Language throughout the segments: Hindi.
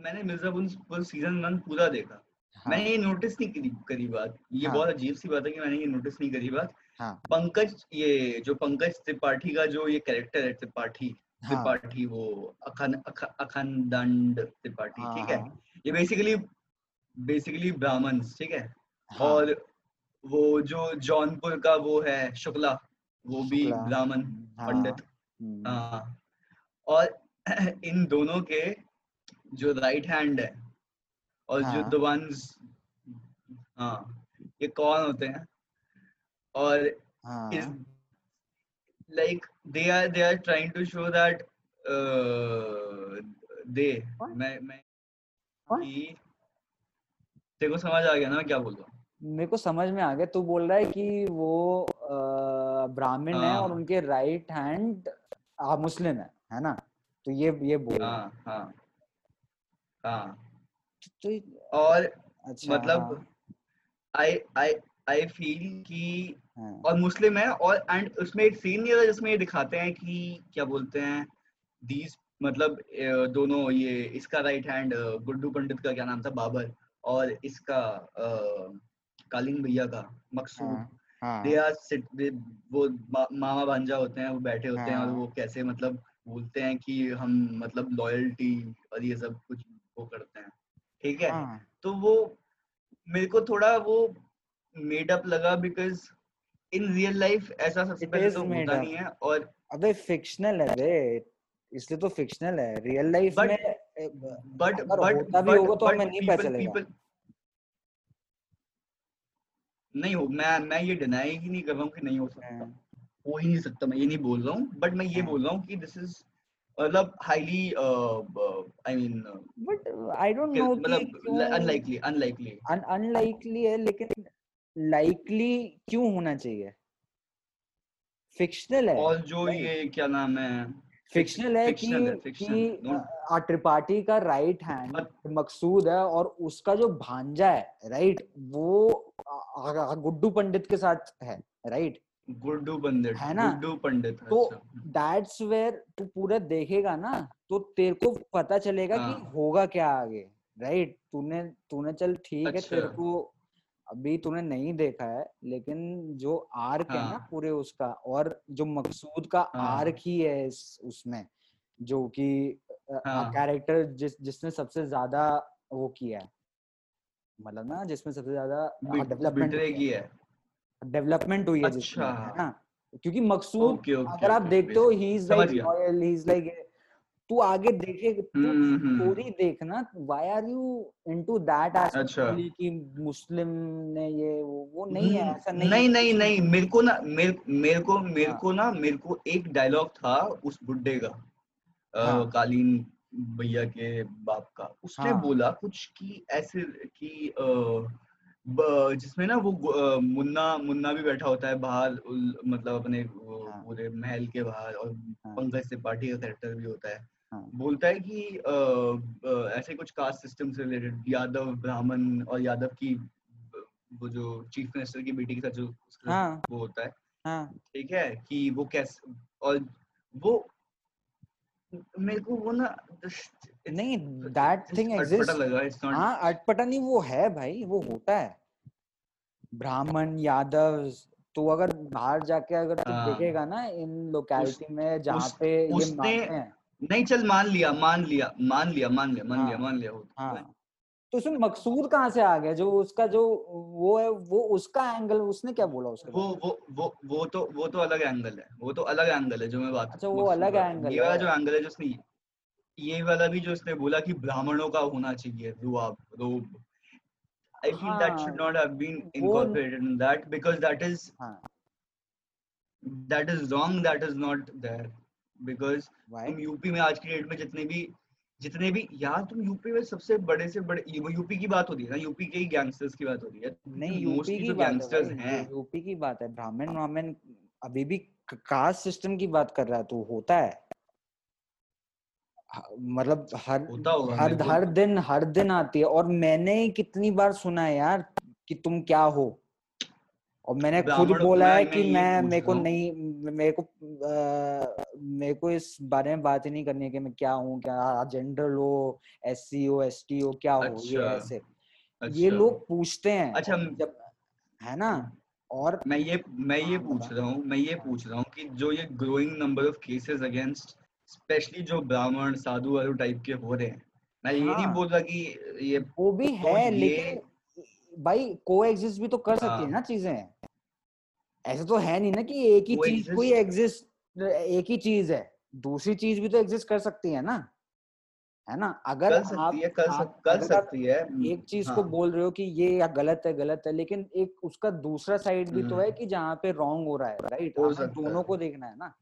मैंने मिर्जापुर सीज़न वन पूरा देखा। हाँ, मैंने ये नोटिस नहीं करी करी बात। ये हाँ। बहुत अजीब सी बात है कि मैंने ये नोटिस नहीं करी बात। हाँ। पंकज ये जो पंकज त्रिपाठी का जो ये कैरेक्टर है त्रिपाठी त्रिपाठी हाँ वो अखन अख, अखंडंड त्रिपाठी हाँ ठीक है? हाँ। ये बेसिकली बेसिकली ब्राह्मण ठीक है? हाँ। और वो जो जौनपुर का वो है शुक्ला वो भी ब्राह्मण हाँ, पंडित। हम्म, हाँ। और इन दोनों के जो राइट हैंड है और हाँ. जो हाँ। द वंस हाँ ये कौन होते हैं और हाँ are they are trying to show that uh, they What? मैं मैं? तेरे को समझ आ गया ना मैं क्या बोल रहा हूँ मेरे को समझ में आ गया तू बोल रहा है कि वो ब्राह्मण है और हाँ। उनके राइट हैंड मुस्लिम है है ना तो ये ये बोल रहा है। हाँ। तो और अच्छा मतलब आई आई आई फील कि हाँ, और मुस्लिम है और एंड उसमें एक सीन नहीं होता जिसमें ये दिखाते हैं कि क्या बोलते हैं दीज मतलब दोनों ये इसका राइट हैंड गुड्डू पंडित का क्या नाम था बाबर और इसका कालीन भैया का मकसूद। हाँ, हाँ, दे आर सिट वो मामा भांजा होते हैं वो बैठे होते हैं और हाँ। वो कैसे मतलब बोलते हैं कि हम मतलब लॉयल्टी और ये सब कुछ वो करते हैं ठीक है? हाँ, तो वो मेरे को थोड़ा वो मेड अप लगा बिकॉज़ इन रियल लाइफ ऐसा is तो होता up. नहीं है और अबे फिक्शनल है बे। इसलिए तो फिक्शनल है। रियल लाइफ में बट बट होता भी होगा तो हमें नहीं पता चलेगा। नहीं हो मैं मैं ये डिनाई ही नहीं कर रहा हूँ कि नहीं हो सकता। हाँ, हो ही नहीं सकता मैं ये नहीं बोल रहा हूँ बट मैं ये हाँ। बोल रहा हूँ कि दिस इज़ मतलब highly I mean but I don't know कि मतलब अनलाइकली अनलाइकली अनलाइकली है लेकिन लाइकली क्यों होना चाहिए? फिक्शनल है और जो नहीं। ये क्या नाम है? फिक्शनल है कि fictional fictional कि त्रिपाठी का राइट हैंड मकसूद है और उसका जो भांजा है राइट वो गुड्डू पंडित के साथ है राइट गुड्डू पंडित है ना? गुड्डू पंडित तो अच्छा दैट्स वेयर तू पूरा देखेगा ना तो तेरे को पता चलेगा कि हाँ। होगा क्या आगे राइट तूने तूने चल ठीक है तेरे अच्छा। को अभी तूने नहीं देखा है लेकिन जो आर्क है ना हाँ। पूरे उसका और जो मकसूद का हाँ। आर्क ही है इस उसमें जो कि हाँ। कैरेक्टर जिस जिसने सबसे ज़्यादा वो किया है मतलब ना जिसमें सबसे ज़्यादा डेवलपमेंट की है डेवलपमेंट हुई है अच्छा। है ना क्योंकि मकसूद ओके ओके अगर आप ओके, देखते हो he is like royal he is like तू आगे देखे हम्म, हम्म, स्टोरी देखना why are you into that. Aspect कि मुस्लिम ने ये वो, वो नहीं है ऐसा नहीं नहीं नहीं नहीं मेरे को ना मेरे मेरे को मेरे हाँ। को ना मेरे को एक डायलॉग था उस बुड्ढे का हाँ। कालीन भैया के बाप का उसने हाँ। बोला कुछ कि ऐसे कि जिसमें ना वो मुन्ना मुन्ना भी बैठा होता है बाहर मतलब अपने वो हाँ। पूरे महल के बाहर और हाँ। पंकज त्रिपाठी का कैरेक्टर भी होता है हाँ। बोलता है कि ऐसे कुछ कास्ट सिस्टम से रिलेटेड यादव ब्राह्मण और यादव की वो जो चीफ मिनिस्टर की बेटी के साथ जो हाँ। वो होता है हाँ ठीक है कि वो कैसे और वो मेरे को वो ना नहीं दैट थिंग एग्जिस्ट लगा हाँ अटपटा नहीं वो है भाई वो होता है ब्राह्मण यादव तो अगर बाहर जाके अगर तू हाँ। देखेगा ना इन लोकेलिटी में जहाँ पे ये मानते हैं। नहीं चल मान लिया मान लिया मान लिया मान लिया मान हाँ, लिया मान लिया हो हाँ। तो उसमें मकसूद कहाँ से आ गया? जो उसका जो वो है वो उसका एंगल उसने क्या बोला उसके वो वो वो वो तो वो तो अलग एंगल है वो तो अलग एंगल है जो मैं बात अच्छा, वो अलग angle ये वाला जो एंगल है जो उसने ये वाला भी जो उसने बोला कि ब्राह्मणों का होना चाहिए रुआब रोब आई फील दैट हाँ, शुड नॉट हैव बीन वो- incorporated in that because that is हाँ। that is wrong that is not there because? तुम यूपी में आज की डेट में जितने भी जितने भी यार तुम यूपी में सबसे बड़े से बड़े यूपी की बात होती है ना यूपी के ही गैंगस्टर्स की बात होती है। नहीं यूपी की बात है गैंगस्टर्स हैं। यूपी की बात है ब्राह्मण ब्राह्मण अभी भी कास्ट सिस्टम की बात कर रहा है तू होता है ह- मतलब हर हर हर दिन हर दिन आती है और मैंने कितनी बार सुना है यार कि तुम क्या हो? और मैंने खुद बोला है कि मैं मेरे को नहीं मेरे को मेरे को इस बारे में बात ही नहीं करनी है कि मैं क्या हूँ क्या जेंडर हो एस सी हो एस टी हो क्या हो ये अच्छा ऐसे ये अच्छा। लोग पूछते हैं अच्छा जब है ना? और मैं ये मैं ये हाँ, पूछ रहा हूँ मैं ये। पूछ रहा हूँ कि जो ये growing number of cases against specially जो ब्राह्मण साधु वाले टाइप के हो रहे हैं। मैं ये नहीं हाँ। बोल रहा कि ये वो भी तो है लेकिन भाई को भी तो कर सकती है हाँ। ना चीज़ें। ऐसे तो है नहीं ना कि एक ही चीज़ कोई एग्जिस्ट एक ही चीज़ है। दूसरी चीज़ भी तो एग्जिस्ट कर सकती है ना। है ना? अगर कर आप सकती है कर आप सक, कर अगर सकती है एक चीज़ हाँ, को बोल रहे हो कि ये या गलत है गलत है लेकिन एक उसका दूसरा साइड भी तो है हम्म। कि जहाँ पे रॉन्ग हो रहा है राइट हो दोनों को देखना है ना।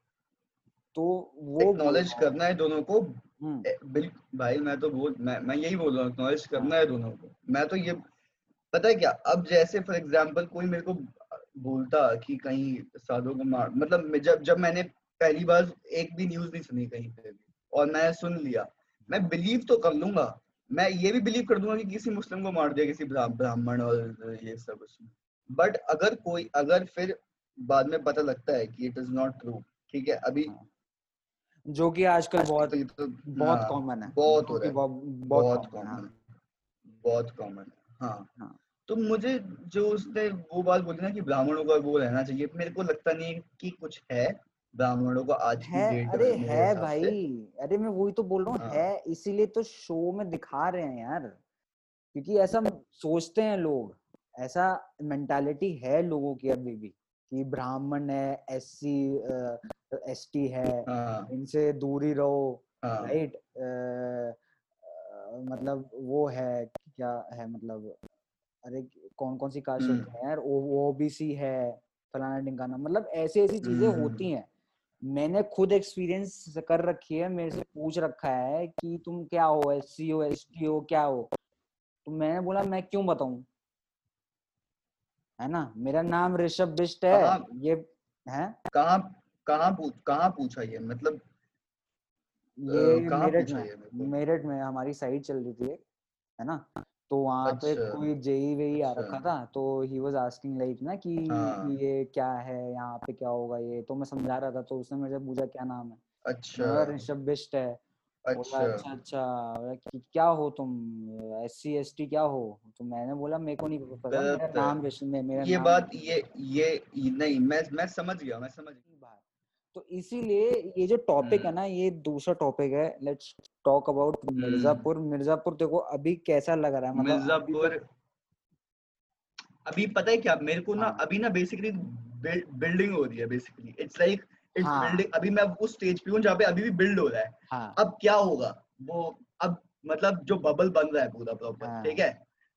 तो वो हूँ करना है दोनों को। हम्म, भाई मैं तो बोल मैं मैं यही बोल रहा हूँ नॉलेज करना हाँ दोनों को। मैं तो ये पता है क्या अब जैसे फॉर एग्जांपल कोई मेरे को बोलता कि कहीं साधु को मार मतलब जब जब मैंने पहली बार एक भी न्यूज़ नहीं सुनी कहीं पे भी और मैं सुन लिया मैं बिलीव तो कर लूँगा मैं ये भी बिलीव कर दूँगा कि किसी मुस्लिम को मार दिया किसी ब्राह्मण और ये सब उसमें। बट अगर कोई अगर फिर बाद में पता लगता है कि इट इज़ नॉट ट्रू ठीक है अभी हाँ। जो कि आजकल बहुत तो तो बहुत हाँ, कॉमन है। बहुत हो रहा है। बहुत है, हाँ। कॉमन बहुत कॉमन है। हाँ। हाँ। तो मुझे जो उसने वो बात बोली ना कि ब्राह्मणों का वो रहना चाहिए मेरे को लगता नहीं कि कुछ है ब्राह्मणों को आज है अरे है भाई। अरे मैं वही तो बोल रहा हूँ हाँ। है। इसीलिए तो शो में दिखा रहे हैं यार। क्योंकि ऐसा सोचते हैं लोग। ऐसा मेंटालिटी है लोगों की अभी भी कि ब्राह्मण है एस सी एस टी है हाँ। इनसे दूरी रहो हाँ। राइट? मतलब वो है क्या है मतलब अरे कौन कौन सी कास्ट हम्म। होती है यार? ओबीसी है फलाना ढिमकाना मतलब ऐसी ऐसी चीज़ें हम्म। होती हैं। मैंने खुद एक्सपीरियंस कर रखी है मेरे से पूछ रखा है कि तुम क्या हो एस सी हो एस टी हो क्या हो? तो मैंने बोला मैं क्यों बताऊँ? है ना? मेरा नाम ऋषभ बिष्ट है। ये है? कहाँ कहाँ पूछ कहाँ पूछा ये? मतलब ये कहाँ मेरठ में मेरठ में हमारी साइड चल रही थी है ना? तो वहाँ पे अच्छा। कोई जेई वेई आ अच्छा। रखा था तो ही वाज आस्किंग लाइक ना कि हाँ। ये क्या है यहाँ पे क्या होगा ये? तो मैं समझा रहा था तो उसने से पूछा क्या नाम है? अच्छा। ऋषभ बिष्ट है। अच्छा। अच्छा अच्छा। कि क्या हो तुम? एस सी एस टी क्या हो? तो मैंने बोला मेरे को नहीं पता मेरा नाम ऋषभ मे- मेरा ये नाम बात ये ये नहीं मैं मैं समझ गया मैं समझ गया। तो इसीलिए ये जो टॉपिक है हम्म। ना ये दूसरा टॉपिक है। Let's talk about Mirzapur Mirzapur देखो अभी कैसा लग रहा है? मतलब मिर्जापुर अभी पता है क्या? मेरे को ना हाँ। अभी ना बेसिकली बिल्डिंग हो रही है basically it's like it's building अभी मैं उस स्टेज पे हूँ जहाँ पे अभी भी बिल्ड हो रहा है। हाँ। अब क्या होगा? वो अब मतलब जो बबल बन रहा है पूरा प्रॉपर हाँ। ठीक है?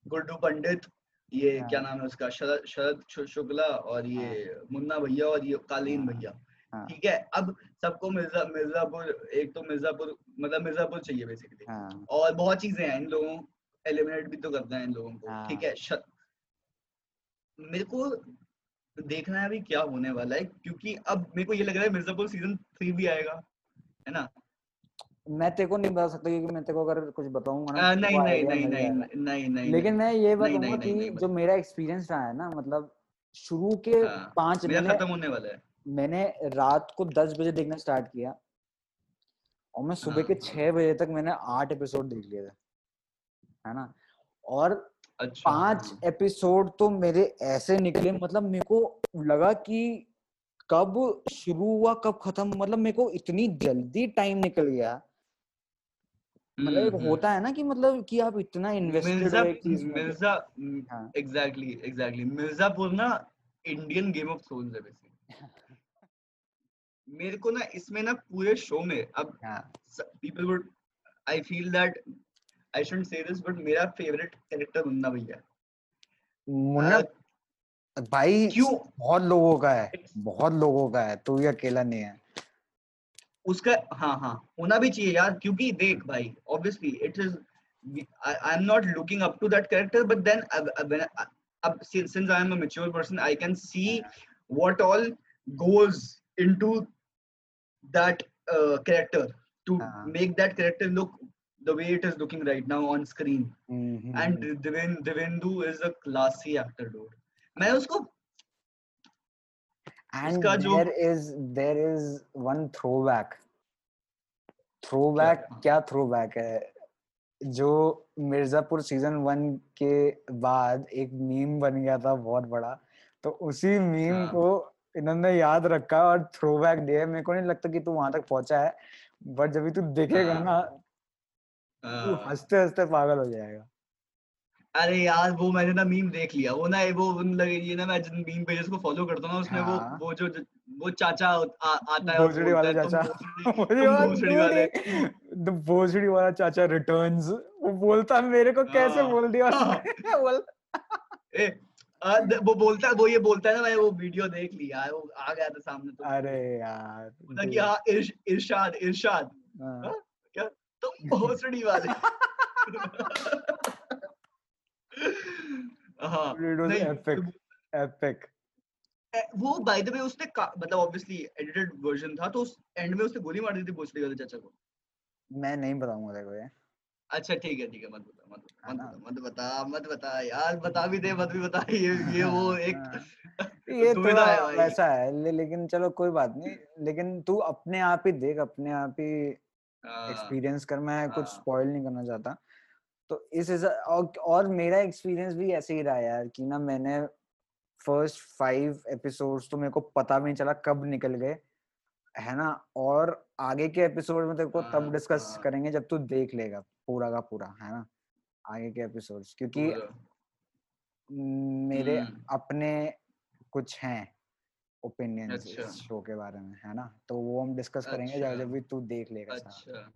गुड्डू पंडित ये हाँ। क्या नाम है उसका? शरद शरद शुक्ला और ये मुन्ना भैया और ये कालीन भैया। ठीक है अब सबको मिर्ज़ा मिर्जापुर एक तो मिर्जापुर मतलब मिर्जापुर चाहिए बेसिकली हाँ। और बहुत चीज़ें हैं इन लोगों एलिमिनेट भी तो करना है इन लोगों को ठीक हाँ है श... मेरे को देखना है अभी क्या होने वाला है क्योंकि अब मेरे को ये लग रहा है मिर्जापुर सीज़न थ्री भी आएगा है ना? मैं तेरे को नहीं बता सकता क्योंकि मैं तेरे को अगर कुछ बताऊँगा ना नहीं नहीं नहीं नहीं नहीं नहीं लेकिन मैं ये बताऊँगा कि जो मेरा एक्सपीरियंस रहा है ना मतलब शुरू के हाँ पाँच मेरा मैंने खत्म होने वाला है। मैंने रात को दस बजे देखना स्टार्ट किया और मैं सुबह के हाँ। हाँ छह बजे तक मैंने आठ एपिसोड देख लिए थे है ना? और अच्छा। पाँच हाँ एपिसोड तो मेरे ऐसे निकले मतलब मेरे को लगा कि कब शुरू हुआ कब खत्म मतलब मेरे को इतनी जल्दी टाइम निकल गया। मतलब हम्म एक हम्म। होता है ना कि मतलब कि आप इतना इन्वेस्टेड हो एक चीज़ में मिर्ज़ा हाँ। एग्जैक्टली एग्जैक्टली मिर्जापुर ना इंडियन गेम ऑफ़ थ्रोन्स है बेसिकली मेरे को ना इसमें ना पूरे शो में अब people would I feel that I shouldn't say this but मेरा फेवरेट कैरेक्टर मुन्ना भैया। मुन्ना? भाई क्यों? बहुत लोगों का है बहुत लोगों का है तू ही अकेला नहीं है। उसका हाँ हाँ होना भी चाहिए यार क्योंकि देख भाई obviously it is I am not looking up to that character but then अब since I am a mature person I can see what all goes into that uh, character to हाँ। make that character look the way it is looking right now on screen hmm, and hmm, Deven, Devendu is a classy actor dude मैं उसको and there is there is one throwback throwback क्या क्या throwback है जो मिर्जापुर सीज़न वन के बाद एक मीम बन गया था बहुत बड़ा तो उसी मीम हाँ को इन्होंने याद रखा और थ्रोबैक दिया मेरे को नहीं लगता कि तू वहाँ तक पहुँचा है बट जब तू देखेगा ना तू हाँ। हँसते हँसते पागल हो जाएगा। अरे यार वो मैंने ना मीम देख लिया। वो ना वो उन लगे ये ना मैं जिन मीम पेजेस को फॉलो करता हूँ ना उसमें वो हाँ। वो जो वो चाचा आ, आता है भोसड़ी वाला चाचा। भोसड़ी वाले। द भोसड़ी वाला चाचा रिटर्न्स वो बोलता मेरे को कैसे हाँ बोल दिया बोल ए आ, वो बोलता है वो ये बोलता है ना मैं वो वीडियो देख लिया वो आ गया था सामने तो। अरे यार बोला कि हाँ इर्श, इरशाद इरशाद। हाँ। हाँ क्या? तुम भोसड़ी वाले। हाँ नहीं तो वो बाय द वे उसने मतलब ऑब्वियसली एडिटेड वर्जन था तो उस एंड में उसने गोली मार दी थी भोसड़ी वाले चाचा को। मैं नहीं बताऊँगा तेरे को ये। अच्छा ठीक है ठीक है मत बता मत बता मत बता मत बता यार बता भी दे मत भी बता ये ये वो एक हाँ, ये दुविधा थोड़ा है वैसा है ले, लेकिन चलो कोई बात नहीं लेकिन तू अपने आप ही देख अपने आप ही हाँ एक्सपीरियंस कर मैं कुछ हाँ। स्पॉइल नहीं करना चाहता। तो इस और, और मेरा एक्सपीरियंस भी ऐसे ही रहा यार कि ना मैंने फ़र्स्ट फाइव एपिसोड्स तो मेरे को पता भी नहीं चला कब निकल गए है ना? और आगे के एपिसोड में तेरे को तब हाँ डिस्कस हाँ। करेंगे जब तू देख लेगा। पूरा का पूरा है ना? आगे के एपिसोड्स क्योंकि मेरे हम्म। अपने कुछ हैं ओपिनियंस अच्छा। शो के बारे में है ना? तो वो हम डिस्कस अच्छा। करेंगे जब भी तू देख लेगा अच्छा।